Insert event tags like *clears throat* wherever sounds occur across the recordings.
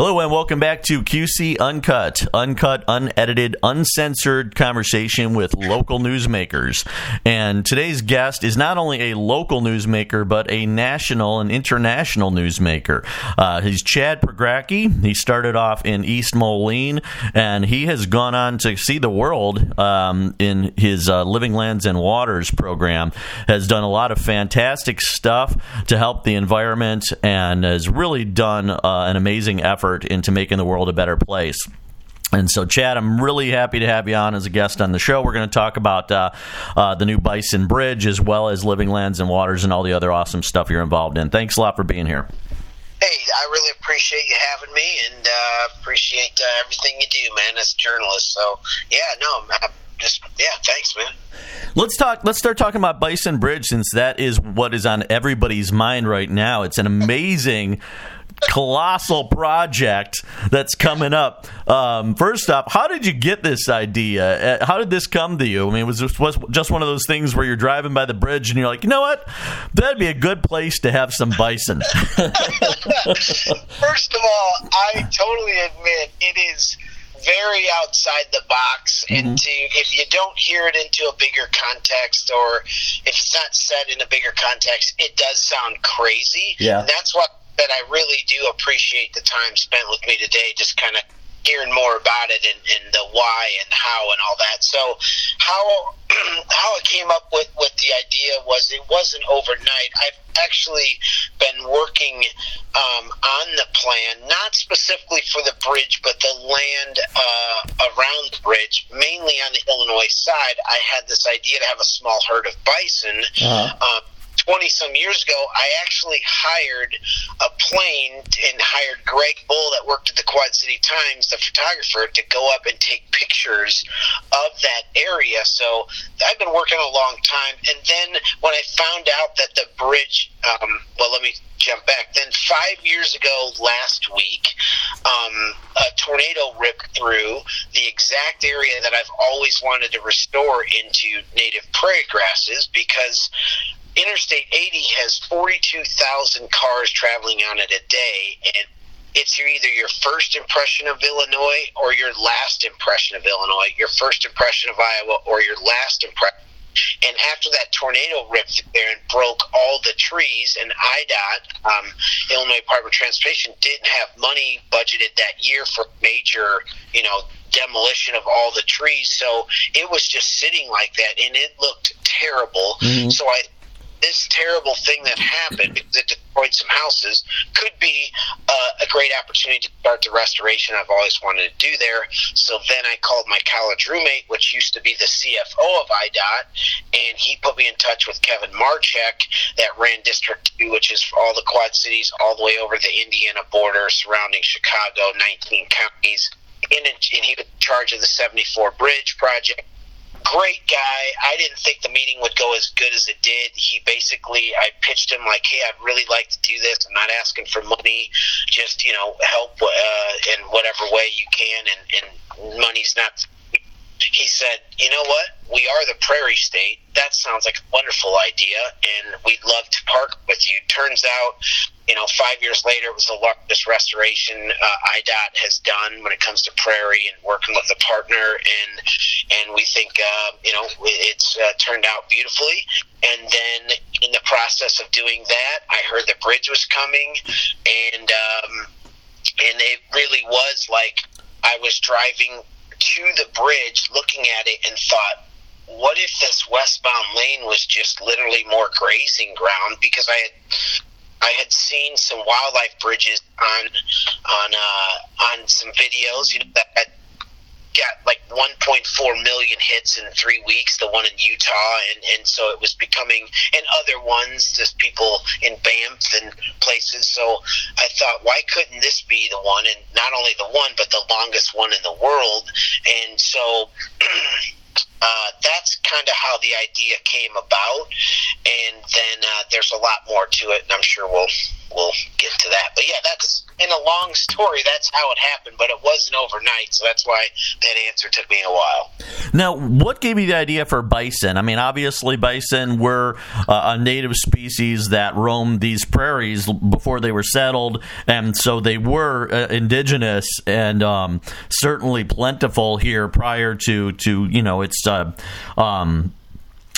Hello and welcome back to QC Uncut, uncut, unedited, uncensored conversation with local newsmakers. And today's guest is not only a local newsmaker, but a national and international newsmaker. Uh, he's Chad Pregracke. He started off in East Moline, and he has gone on to see the world um, in his uh, Living Lands and Waters program. Has done a lot of fantastic stuff to help the environment, and has really done uh, an amazing effort effort into making the world a better place. And so, Chad, I'm really happy to have you on as a guest on the show. We're going to talk about uh, uh, the new Bison Bridge as well as Living Lands and Waters and all the other awesome stuff you're involved in. Thanks a lot for being here. Hey, I really appreciate you having me and uh, appreciate uh, everything you do, man, as a journalist. So, yeah, no, I'm just, yeah, thanks, man. Let's talk. Let's start talking about Bison Bridge since that is what is on everybody's mind right now. It's an amazing colossal project that's coming up. Um, first up, how did you get this idea? Uh, how did this come to you? I mean, was this was just one of those things where you're driving by the bridge and you're like, you know what, that'd be a good place to have some bison. First of all, I totally admit it is very outside the box mm-hmm. into if you don't hear it into a bigger context or if it's not said in a bigger context it does sound crazy yeah and that's what that I really do appreciate the time spent with me today, just kind of hearing more about it and, and the why and how and all that. So how *clears throat* how I came up with with the idea was it wasn't overnight. I've actually been working um, on the plan, not specifically for the bridge, but the land uh, around the bridge, mainly on the Illinois side. I had this idea to have a small herd of bison. Uh-huh. Um, 20 some years ago, I actually hired a plane and hired Greg Boll that worked at the Quad City Times, the photographer, to go up and take pictures of that area. So I've been working a long time. And then when I found out that the bridge, um, well, let me jump back. Then five years ago, last week, um, a tornado ripped through the exact area that I've always wanted to restore into native prairie grasses because Interstate 80 has 42,000 cars traveling on it a day, and it's either your first impression of Illinois or your last impression of Illinois, your first impression of Iowa or your last impression. And after that tornado ripped there and broke all the trees, and IDOT, um, Illinois Department of Transportation, didn't have money budgeted that year for major, you know, demolition of all the trees. So it was just sitting like that, and it looked terrible. Mm-hmm. So I this terrible thing that happened because it destroyed some houses could be uh, a great opportunity to start the restoration I've always wanted to do there. So then I called my college roommate, which used to be the CFO of IDOT, and he put me in touch with Kevin Marchek that ran District 2, which is all the Quad Cities all the way over the Indiana border surrounding Chicago, 19 counties. And, and he was in charge of the 74 Bridge project great guy. I didn't think the meeting would go as good as it did. He basically, I pitched him like, "Hey, I'd really like to do this. I'm not asking for money, just you know, help uh, in whatever way you can, and, and money's not he said, "You know what? We are the Prairie State. That sounds like a wonderful idea, and we'd love to park with you." Turns out, you know, five years later, it was the largest restoration uh, IDOT has done when it comes to prairie and working with a partner, and and we think, uh, you know, it's uh, turned out beautifully. And then in the process of doing that, I heard the bridge was coming, and um, and it really was like I was driving to the bridge looking at it and thought, what if this westbound lane was just literally more grazing ground? Because I had I had seen some wildlife bridges on on uh, on some videos, you know, that got like 1.4 million hits in three weeks. The one in Utah, and and so it was becoming, and other ones, just people in Banff and places. So I thought, why couldn't this be the one? And not only the one, but the longest one in the world. And so. *clears throat* Uh, that's kind of how the idea came about, and then there's a lot more to it, and I'm sure we'll we'll get to that. But yeah, that's in a long story. That's how it happened, but it wasn't overnight, so that's why that answer took me a while. Now, what gave you the idea for bison? I mean, obviously, bison were uh, a native species that roamed these prairies before they were settled, and so they were uh, indigenous and um, certainly plentiful here prior to to you know its uh, um,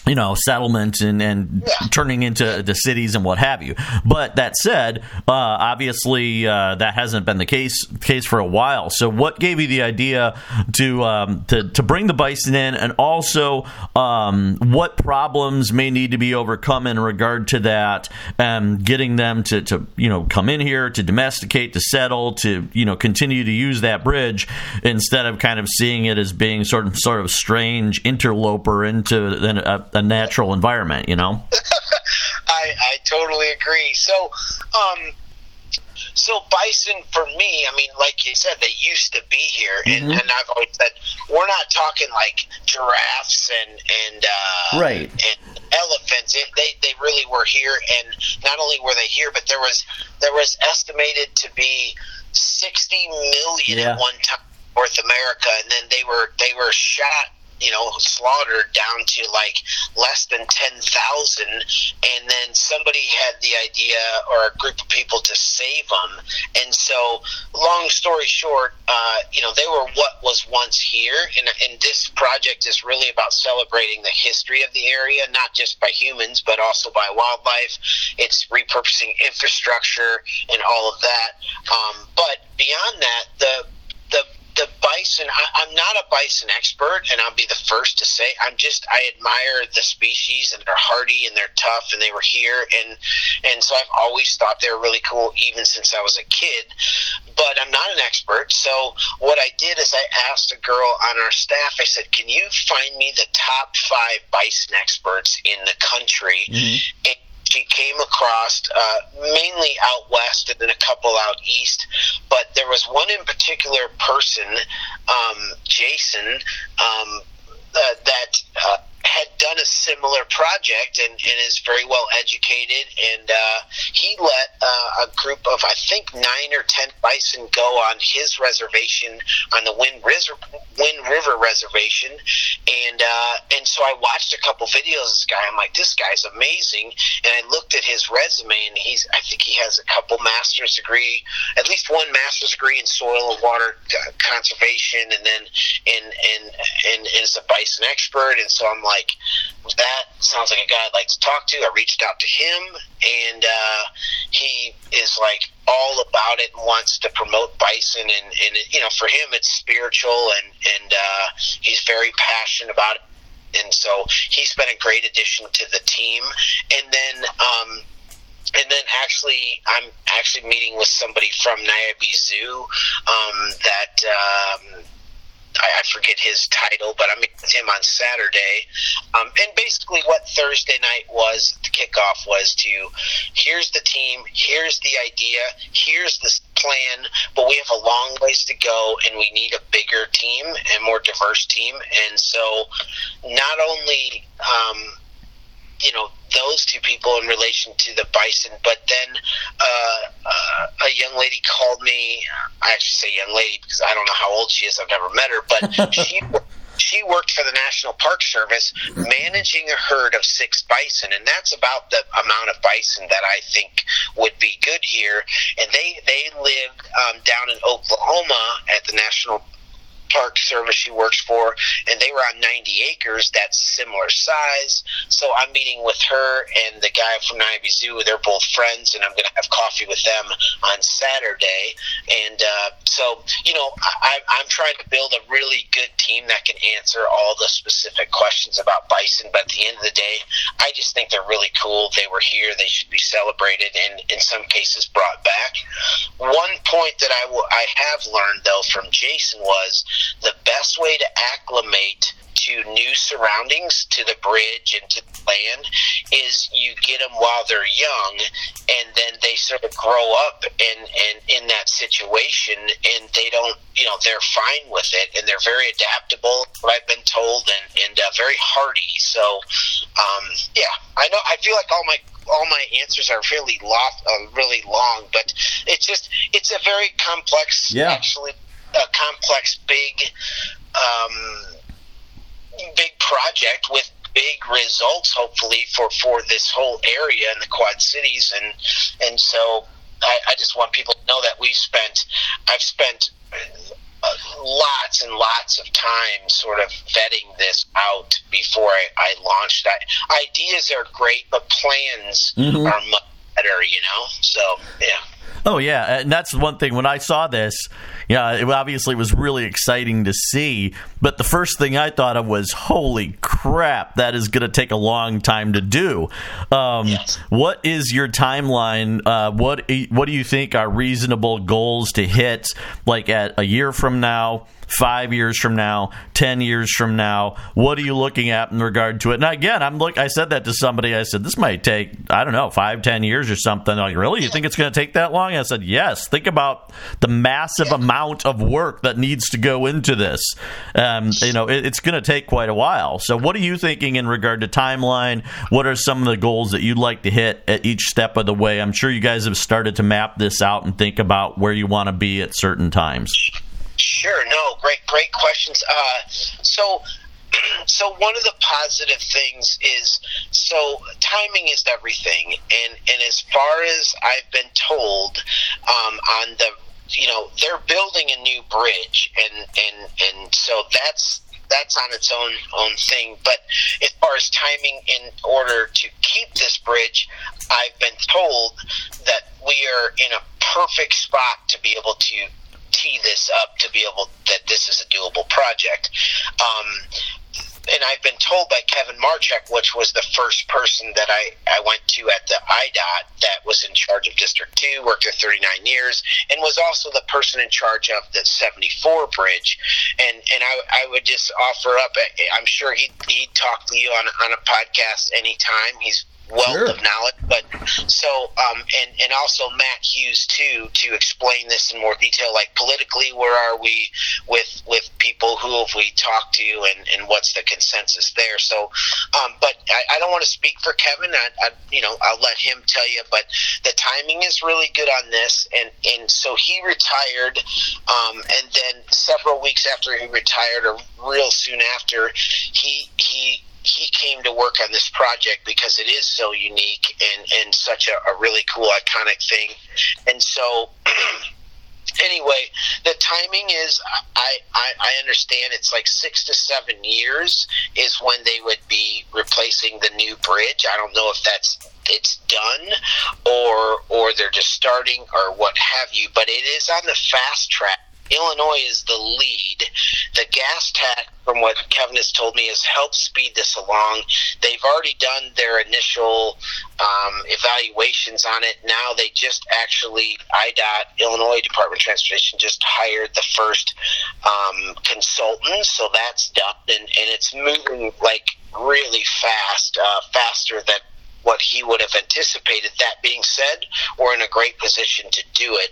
you know settlement and, and yeah. turning into the cities and what have you. But that said uh, obviously uh, that hasn't been the case case for a while. So what gave you the idea to um, to, to bring the bison in? And also um, what problems may need to be overcome in regard to that and getting them to, to you know come in here to domesticate to settle to you know continue to use that bridge instead of kind of seeing it as being sort of sort of strange interloper into a, a natural environment, you know. *laughs* I I totally agree. So, um, so bison for me, I mean, like you said, they used to be here, and, mm-hmm. and I've always said we're not talking like giraffes and and uh, right and elephants. It, they they really were here, and not only were they here, but there was there was estimated to be sixty million yeah. at one time North America, and then they were they were shot you know, slaughtered down to like less than 10,000. And then somebody had the idea, or a group of people, to save them. And so, long story short, uh, you know, they were what was once here. And, and this project is really about celebrating the history of the area, not just by humans, but also by wildlife. It's repurposing infrastructure and all of that. Um, but beyond that, the I, am not a bison expert and i'll be the first to say i'm just i admire the species and they're hardy and they're tough and they were here and and so i've always thought they were really cool even since i was a kid but i'm not an expert so what i did is i asked a girl on our staff i said can you find me the top five bison experts in the country mm-hmm. and she came across uh, mainly out west and then a couple out east. But there was one in particular person, um, Jason, um, uh, that uh, had done a similar project and, and is very well educated. And uh, he let uh, a group of, I think, nine or ten bison go on his reservation on the Wind River, Wind River Reservation. And uh, and so I watched a couple videos of this guy. I'm like, this guy's amazing. And I looked at his resume, and he's, I think he has a couple master's degree, at least one master's degree in soil and water conservation, and then in and and, and is a bison expert. And so I'm like like, that sounds like a guy I'd like to talk to. I reached out to him, and uh, he is like all about it and wants to promote bison. And, and you know, for him, it's spiritual, and and uh, he's very passionate about it. And so he's been a great addition to the team. And then. Um, and then actually, I'm actually meeting with somebody from Niabi Zoo um, that um, I, I forget his title, but I'm with him on Saturday. Um, and basically, what Thursday night was, the kickoff was to here's the team, here's the idea, here's the plan, but we have a long ways to go, and we need a bigger team and more diverse team. And so, not only um, you know those two people in relation to the bison. But then uh, uh, a young lady called me. I actually say young lady because I don't know how old she is. I've never met her, but *laughs* she. She worked for the National Park Service managing a herd of six bison, and that's about the amount of bison that I think would be good here. And they they lived um, down in Oklahoma at the National park service she works for, and they were on 90 acres that's similar size. So I'm meeting with her and the guy from Niabi Zoo. They're both friends, and I'm going to have coffee with them on Saturday. And uh, so, you know, I, I'm trying to build a really good team that can answer all the specific questions about bison. But at the end of the day, I just think they're really cool. They were here. They should be celebrated and in some cases brought back. One point that I, w- I have learned, though, from Jason was the best way to acclimate to new surroundings to the bridge and to the land is you get them while they're young and then they sort of grow up and and in that situation and they don't you know they're fine with it and they're very adaptable what i've been told and and uh, very hardy so um yeah i know i feel like all my all my answers are really long, uh, really long, but it's just it's a very complex, yeah. actually, a complex, big, um, big project with big results, hopefully for for this whole area in the Quad Cities, and and so I, I just want people to know that we've spent, I've spent lots and lots of time sort of vetting this out before I, I launched. I, ideas are great, but plans mm-hmm. are much better, you know? So, yeah. Oh yeah, and that's one thing. When I saw this, yeah, it obviously was really exciting to see. But the first thing I thought of was, "Holy crap, that is going to take a long time to do." Um, yes. What is your timeline? Uh, what What do you think are reasonable goals to hit? Like at a year from now, five years from now, ten years from now? What are you looking at in regard to it? And again, I'm look. I said that to somebody. I said this might take I don't know five, ten years or something. Like really, you think it's going to take that long? I said yes. Think about the massive amount of work that needs to go into this. Um, you know, it, it's going to take quite a while. So, what are you thinking in regard to timeline? What are some of the goals that you'd like to hit at each step of the way? I'm sure you guys have started to map this out and think about where you want to be at certain times. Sure. No. Great. Great questions. Uh, so. *clears throat* So one of the positive things is so timing is everything, and and as far as I've been told, um, on the you know they're building a new bridge, and and and so that's that's on its own own thing. But as far as timing, in order to keep this bridge, I've been told that we are in a perfect spot to be able to tee this up to be able that this is a doable project. Um, and I've been told by Kevin Marchek, which was the first person that I, I went to at the IDOT that was in charge of District 2, worked there 39 years, and was also the person in charge of the 74 bridge. And and I, I would just offer up, eh, I'm sure he'd, he'd talk to you on, on a podcast anytime. He's wealth sure. of knowledge. But so, um, and and also Matt Hughes too to explain this in more detail. Like politically, where are we with with people who have we talked to, and and what's the consensus there? So, um, but I, I don't want to speak for Kevin. I, I you know I'll let him tell you. But the timing is really good on this, and and so he retired, um, and then several weeks after he retired, or real soon after, he he he came to work on this project because it is so unique and, and such a, a really cool, iconic thing. And so, *clears throat* anyway, the timing is I, I, I understand it's like six to seven years is when they would be replacing the new bridge. I don't know if that's it's done or or they're just starting or what have you, but it is on the fast track Illinois is the lead. The gas tax, from what Kevin has told me, has helped speed this along. They've already done their initial um, evaluations on it. Now they just actually, IDOT, Illinois Department of Transportation, just hired the first um, consultant, so that's done, and, and it's moving like really fast, uh, faster than what he would have anticipated. That being said, we're in a great position to do it.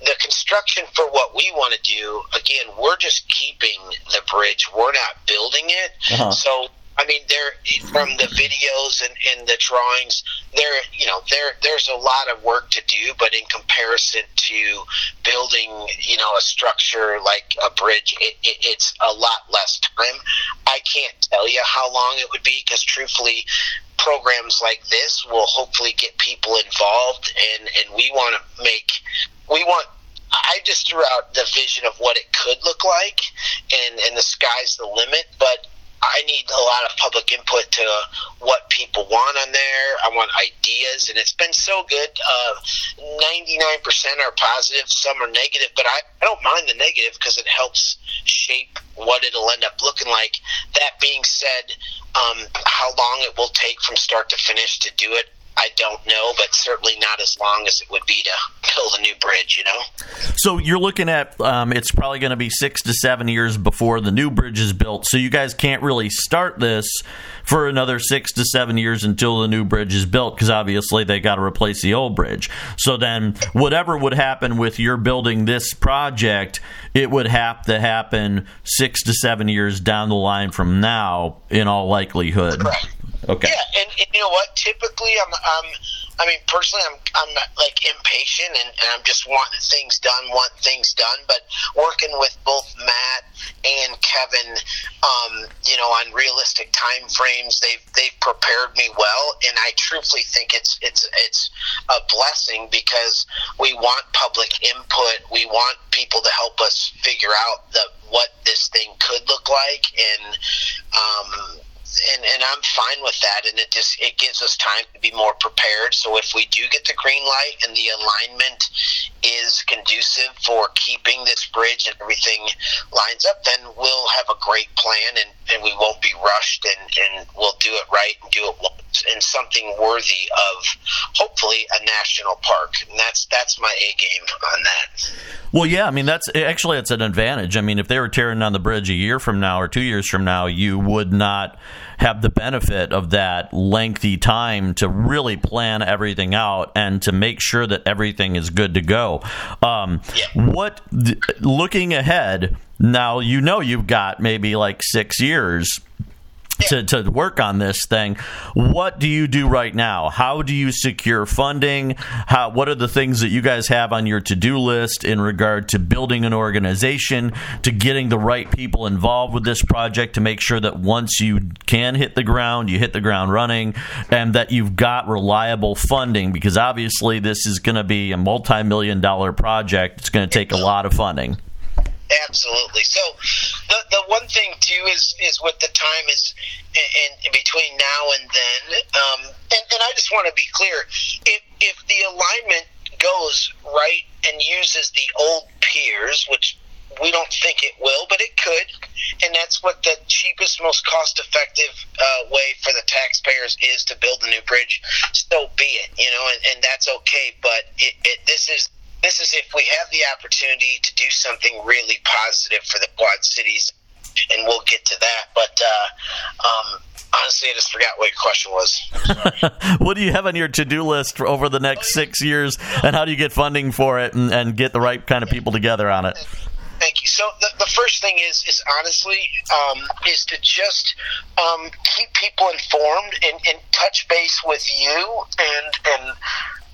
The construction for what we want to do, again, we're just keeping the bridge. We're not building it. Uh-huh. So I mean, there from the videos and, and the drawings, there you know there there's a lot of work to do, but in comparison to building, you know, a structure like a bridge, it, it, it's a lot less time. I can't tell you how long it would be because, truthfully, programs like this will hopefully get people involved, and and we want to make we want I just threw out the vision of what it could look like, and and the sky's the limit. But I need a lot of public input to what people want on there. I want ideas, and it's been so good. Ninety nine percent are positive, some are negative, but I, I don't mind the negative because it helps shape what it'll end up looking like. That being said, um, how long it will take from start to finish to do it, I don't know, but certainly not as long as it would be to build a new bridge, you know? So you're looking at um, it's probably going to be six to seven years before the new bridge is built. So you guys can't really start this for another six to seven years until the new bridge is built because obviously they got to replace the old bridge. So then, whatever would happen with your building this project, it would have to happen six to seven years down the line from now, in all likelihood. Correct. Okay. Yeah, and, and you know what? Typically, I'm, I'm I mean, personally, I'm I'm like impatient and, and I'm just wanting things done, want things done. But working with both Matt and Kevin, um, you know, on realistic time frames, they've they've prepared me well, and I truthfully think it's it's it's a blessing because we want public input, we want people to help us figure out the what this thing could look like, and um, and, and I'm fine with that. And it just it gives us time to be more prepared. So if we do get the green light and the alignment is conducive for keeping this bridge and everything lines up, then we'll have a great plan and, and we won't be rushed and, and we'll do it right and do it once and something worthy of hopefully a national park. And that's that's my A game on that. Well, yeah, I mean that's actually it's an advantage. I mean, if they were tearing down the bridge a year from now or two years from now, you would not have the benefit of that lengthy time to really plan everything out and to make sure that everything is good to go. Um, What looking ahead now? You know you've got maybe like six years to, to work on this thing. What do you do right now? How do you secure funding? How what are the things that you guys have on your to do list in regard to building an organization, to getting the right people involved with this project to make sure that once you can hit the ground, you hit the ground running, and that you've got reliable funding? Because obviously this is going to be a multi million dollar project. It's going to take a lot of funding. Absolutely. So the the one thing too is is with the time is in, in between now and then, um, and, and I just want to be clear. If if the alignment goes right and uses the old piers, which we don't think it will, but it could, and that's what the cheapest, most cost-effective uh, way for the taxpayers is to build a new bridge. So be it, you know, and, and that's okay. But it, it, this is this is if we have the opportunity to do something really positive for the Quad Cities, and we'll get to that. But uh, um, honestly, I just forgot what your question was. *laughs* what do you have on your to-do list for over the next six years, and how do you get funding for it and, and get the right kind of people together on it? Thank you. So the, the first thing is is honestly um, is to just um, keep people informed and, and touch base with you and and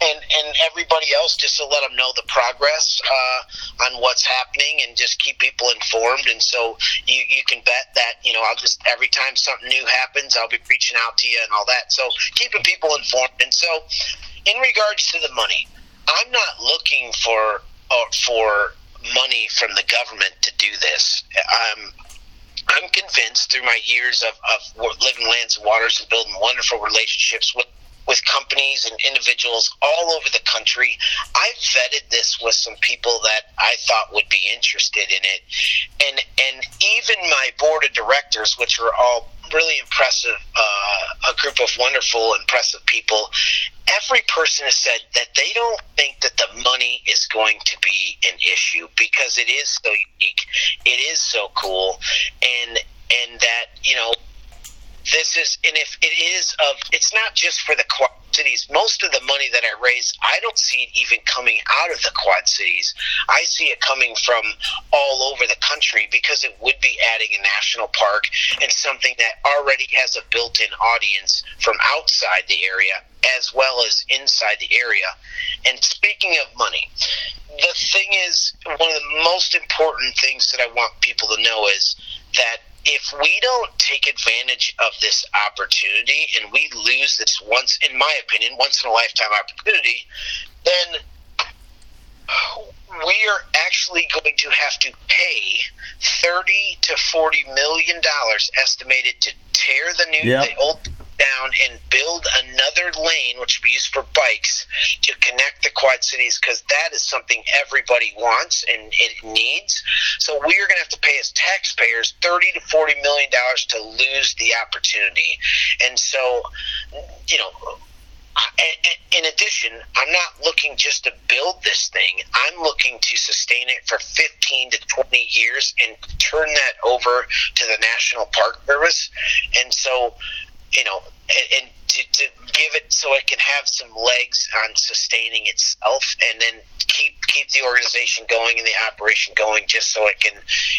and and everybody else just to let them know the progress uh, on what's happening and just keep people informed. And so you you can bet that you know I'll just every time something new happens, I'll be reaching out to you and all that. So keeping people informed. And so in regards to the money, I'm not looking for uh, for money from the government to do this. I'm I'm convinced through my years of, of living lands and waters and building wonderful relationships with with companies and individuals all over the country. I vetted this with some people that I thought would be interested in it, and and even my board of directors, which were all really impressive, uh, a group of wonderful, impressive people. Every person has said that they don't think that the money is going to be an issue because it is so unique, it is so cool, and and that you know this is and if it is of it's not just for the quad cities. Most of the money that i raise i don't see it even coming out of the quad cities. I see it coming from all over the country because it would be adding a national park and something that already has a built-in audience from outside the area as well as inside the area. And speaking of money the thing is one of the most important things that i want people to know is that if we don't take advantage of this opportunity and we lose this once, in my opinion, once in a lifetime opportunity, then we are actually going to have to pay thirty to forty million dollars estimated to tear the new Yep. the old down and build another lane which will be used for bikes to connect the quad cities because that is something everybody wants and it needs so we are going to have to pay as taxpayers 30 to 40 million dollars to lose the opportunity and so you know in addition, I'm not looking just to build this thing. I'm looking to sustain it for 15 to 20 years and turn that over to the National Park Service. And so, you know, and, to, to give it so it can have some legs on sustaining itself, and then keep keep the organization going and the operation going, just so it can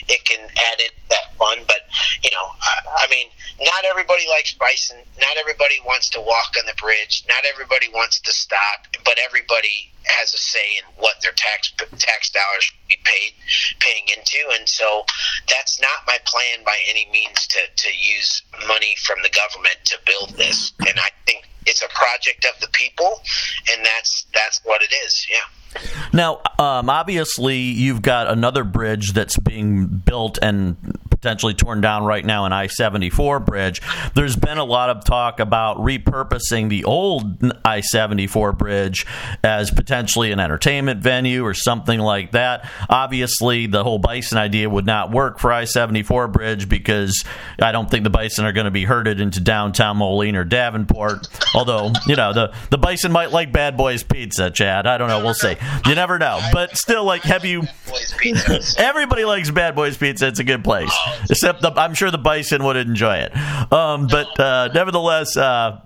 it can add in that fun. But you know, I, I mean, not everybody likes bison. Not everybody wants to walk on the bridge. Not everybody wants to stop. But everybody has a say in what their tax tax dollars should be paid paying into, and so that's not my plan by any means to to use money from the government to build this. And I think it's a project of the people, and that's that's what it is. Yeah. Now, um, obviously, you've got another bridge that's being built and potentially torn down right now in I 74 bridge. There's been a lot of talk about repurposing the old I 74 bridge as potentially an entertainment venue or something like that. Obviously, the whole bison idea would not work for I 74 bridge because I don't think the bison are going to be herded into downtown Moline or Davenport. Although, you know, the, the bison might like Bad Boys Pizza, Chad. I don't know. We'll see. You never know. But still, like, have you. Everybody likes Bad Boys Pizza. It's a good place. Except the, I'm sure the bison would enjoy it. Um, but uh, nevertheless, uh,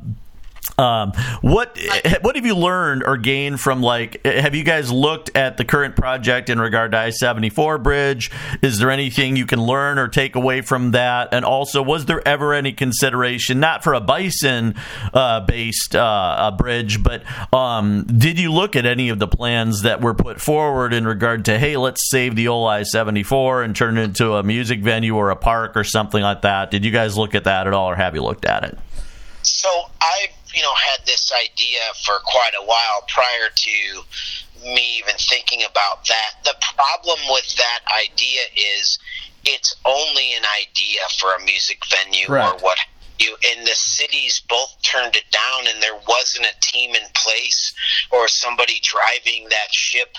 um, what what have you learned or gained from like? Have you guys looked at the current project in regard to I seventy four bridge? Is there anything you can learn or take away from that? And also, was there ever any consideration not for a bison uh, based uh, bridge, but um, did you look at any of the plans that were put forward in regard to hey, let's save the old I seventy four and turn it into a music venue or a park or something like that? Did you guys look at that at all, or have you looked at it? So I you know, had this idea for quite a while prior to me even thinking about that. The problem with that idea is it's only an idea for a music venue or what you and the cities both turned it down and there wasn't a team in place or somebody driving that ship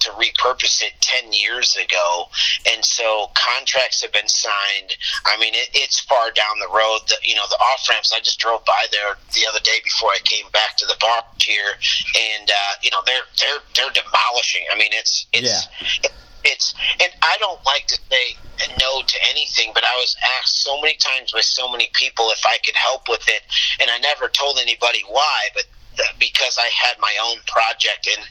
to be able to repurpose it 10 years ago. And so contracts have been signed. I mean it, it's far down the road. The, you know the off ramps i just drove by there the other day before i came back to the bar here. And uh, you know they're they're they're demolishing. I mean it's it's yeah. it's and i don't like to say no to anything, but I was asked so many times by so many people if I could help with it, and I never told anybody why, but because I had my own project. And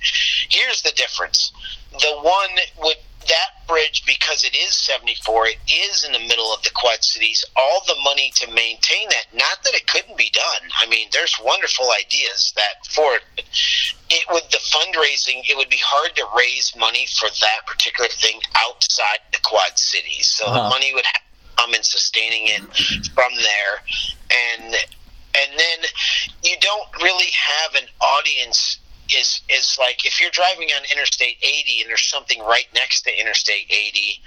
here's the difference: the one with that bridge because it is 74 it is in the middle of the quad cities all the money to maintain that not that it couldn't be done i mean there's wonderful ideas that for it it would the fundraising it would be hard to raise money for that particular thing outside the quad cities so uh-huh. the money would come in sustaining it from there and and then you don't really have an audience is is like if you're driving on Interstate 80 and there's something right next to Interstate 80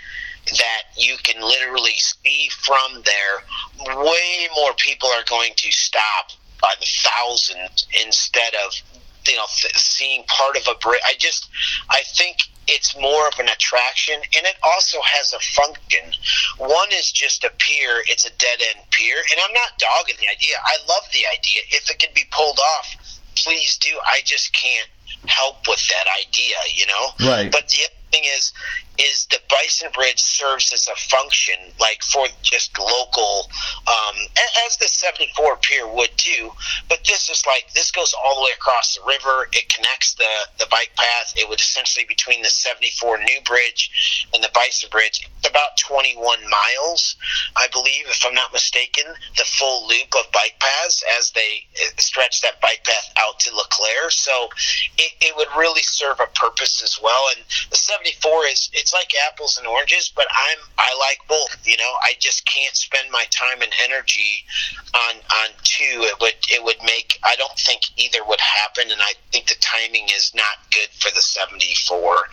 that you can literally see from there, way more people are going to stop by the thousands instead of you know th- seeing part of a bridge. I just I think it's more of an attraction and it also has a function. One is just a pier, it's a dead end pier, and I'm not dogging the idea. I love the idea. If it can be pulled off, please do. I just can't help with that idea, you know? Right. But the thing is, is the Bison Bridge serves as a function, like for just local, um, as the 74 pier would too. But this is like, this goes all the way across the river. It connects the, the bike path. It would essentially between the 74 New Bridge and the Bison Bridge. It's about 21 miles, I believe, if I'm not mistaken, the full loop of bike paths as they uh, stretch that bike path out to LeClaire. So it, it would really serve a purpose as well. And the 74 is, it's like apples and oranges, but I'm I like both. You know, I just can't spend my time and energy on on two. It would it would make I don't think either would happen, and I think the timing is not good for the seventy four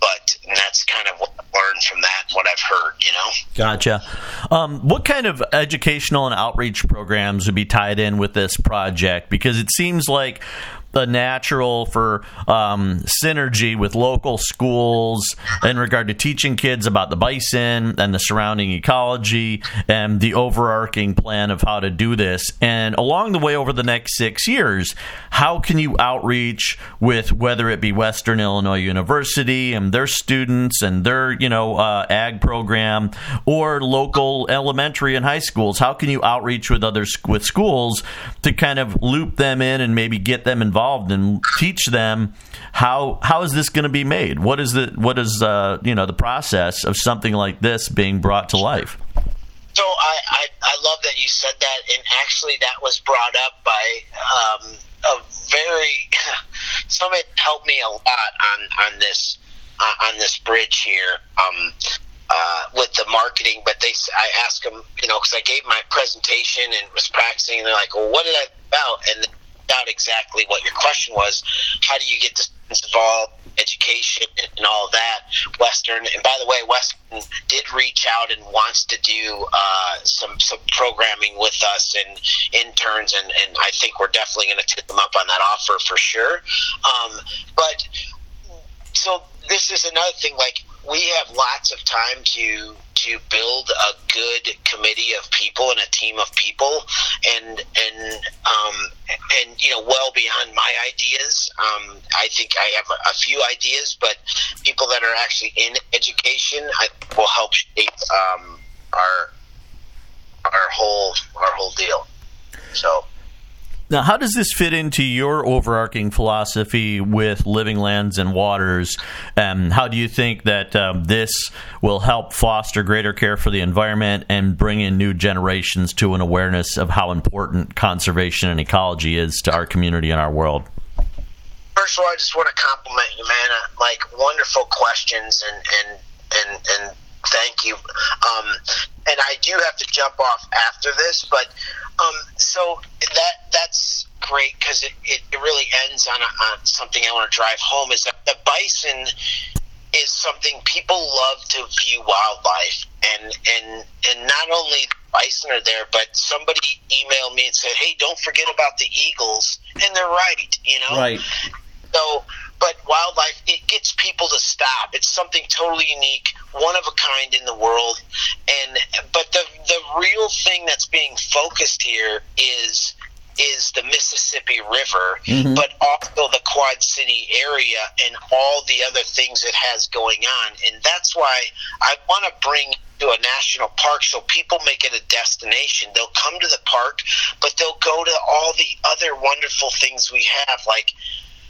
but that's kind of what I've learned from that, what I've heard, you know. Gotcha. Um, what kind of educational and outreach programs would be tied in with this project? Because it seems like the natural for um, synergy with local schools in regard to teaching kids about the bison and the surrounding ecology and the overarching plan of how to do this. And along the way, over the next six years, how can you outreach with whether it be Western Illinois University and their students and their you know uh, ag program or local elementary and high schools? How can you outreach with other with schools to kind of loop them in and maybe get them involved and teach them how how is this going to be made? What is the what is uh, you know the process of something like this being brought to life? So I, I, I love that you said that, and actually that was brought up by um, a very *laughs* somebody helped me a lot on on this uh, on this bridge here. Um, uh, with the marketing, but they, I asked them, you know, because I gave my presentation and was practicing, and they're like, "Well, what did I about?" And out exactly what your question was. How do you get students involved? Education and all that. Western, and by the way, Western did reach out and wants to do uh, some some programming with us and interns, and, and I think we're definitely going to tip them up on that offer for sure. Um, but so this is another thing. Like we have lots of time to to build a good committee of people and a team of people, and and um, and you know, well beyond my ideas. Um, I think I have a, few ideas, but people that are actually in education I, will help shape um, our our whole our whole deal. So. Now, how does this fit into your overarching philosophy with living lands and waters? And how do you think that um, this will help foster greater care for the environment and bring in new generations to an awareness of how important conservation and ecology is to our community and our world? First of all, I just want to compliment you, man. Uh, like wonderful questions and and and and thank you. Um, and I do have to jump off after this, but um, so that great because it, it, it, really ends on, a, on something I want to drive home is that the bison is something people love to view wildlife and and and not only bison are there but somebody emailed me and said hey don't forget about the eagles and they're right you know? Right. So but wildlife it gets people to stop. It's something totally unique one of a kind in the world and but the the real thing that's being focused here is is the Mississippi River, mm-hmm. but also the Quad City area and all the other things it has going on. And that's why I want to bring to a national park so people make it a destination. They'll come to the park, but they'll go to all the other wonderful things we have, like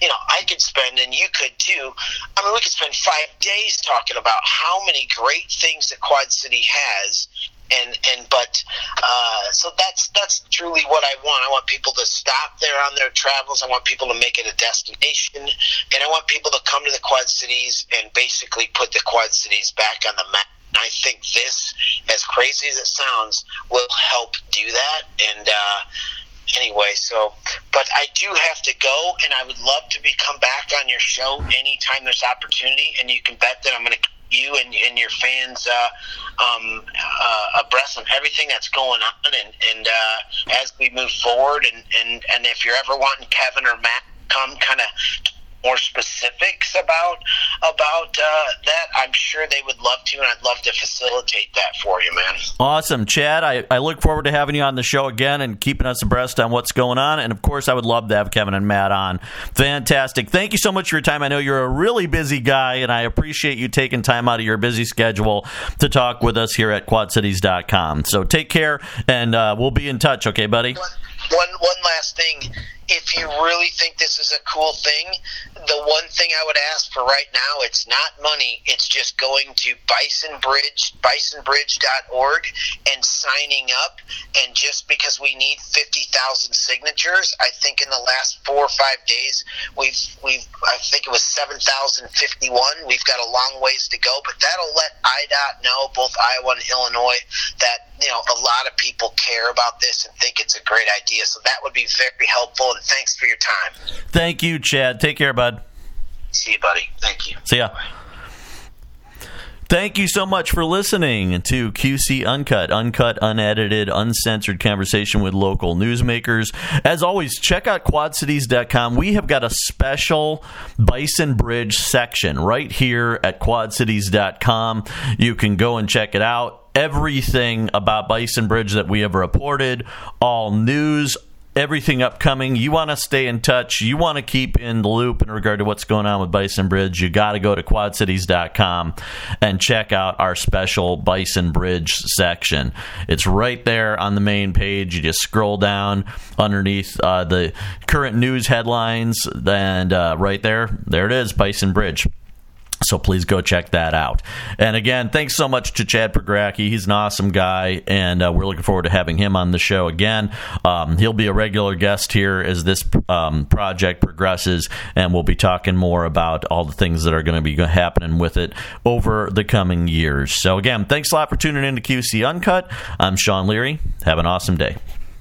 you know, I could spend, and you could too. I mean, we could spend five days talking about how many great things that Quad City has, and that's truly what I want. I want people to stop there on their travels. I want people to make it a destination, and I want people to come to the Quad Cities and basically put the Quad Cities back on the map. I think this, as crazy as it sounds, will help do that. And uh, anyway, so, but I do have to go, and I would love to be come back on your show anytime there's opportunity. And you can bet that I'm going to you and, and your fans uh, um, uh, abreast of everything that's going on, and, and uh, as we move forward, and, and, and if you're ever wanting Kevin or Matt come kind of more specifics about about uh, that, I'm sure they would love to, and I'd love to facilitate that for you, man. Awesome, Chad. I, I look forward to having you on the show again and keeping us abreast on what's going on. And of course, I would love to have Kevin and Matt on. Fantastic. Thank you so much for your time. I know you're a really busy guy, and I appreciate you taking time out of your busy schedule to talk with us here at QuadCities.com. So take care, and uh, we'll be in touch. Okay, buddy. One, one, one last thing if you really think this is a cool thing, the one thing I would ask for right now, it's not money. It's just going to Bison Bridge, bisonbridge.org and signing up. And just because we need 50,000 signatures, I think in the last four or five days, we've, we've, I think it was 7,051. We've got a long ways to go, but that'll let IDOT know, both Iowa and Illinois, that, you know, a lot of people care about this and think it's a great idea. So that would be very helpful thanks for your time. Thank you, Chad. Take care, bud. See you, buddy. Thank you. See ya. Thank you so much for listening to QC Uncut, uncut, unedited, uncensored conversation with local newsmakers. As always, check out quadcities.com. We have got a special Bison Bridge section right here at quadcities.com. You can go and check it out everything about Bison Bridge that we have reported, all news, everything upcoming. You want to stay in touch. You want to keep in the loop in regard to what's going on with Bison Bridge. You got to go to quadcities.com and check out our special Bison Bridge section. It's right there on the main page. You just scroll down underneath uh, the current news headlines, and uh, right there, there it is, Bison Bridge. So please go check that out. And again, thanks so much to Chad Pregracke. He's an awesome guy, and uh, we're looking forward to having him on the show again. Um, he'll be a regular guest here as this um, project progresses, and we'll be talking more about all the things that are going to be happening with it over the coming years. So again, thanks a lot for tuning in to QC Uncut. I'm Sean Leary. Have an awesome day.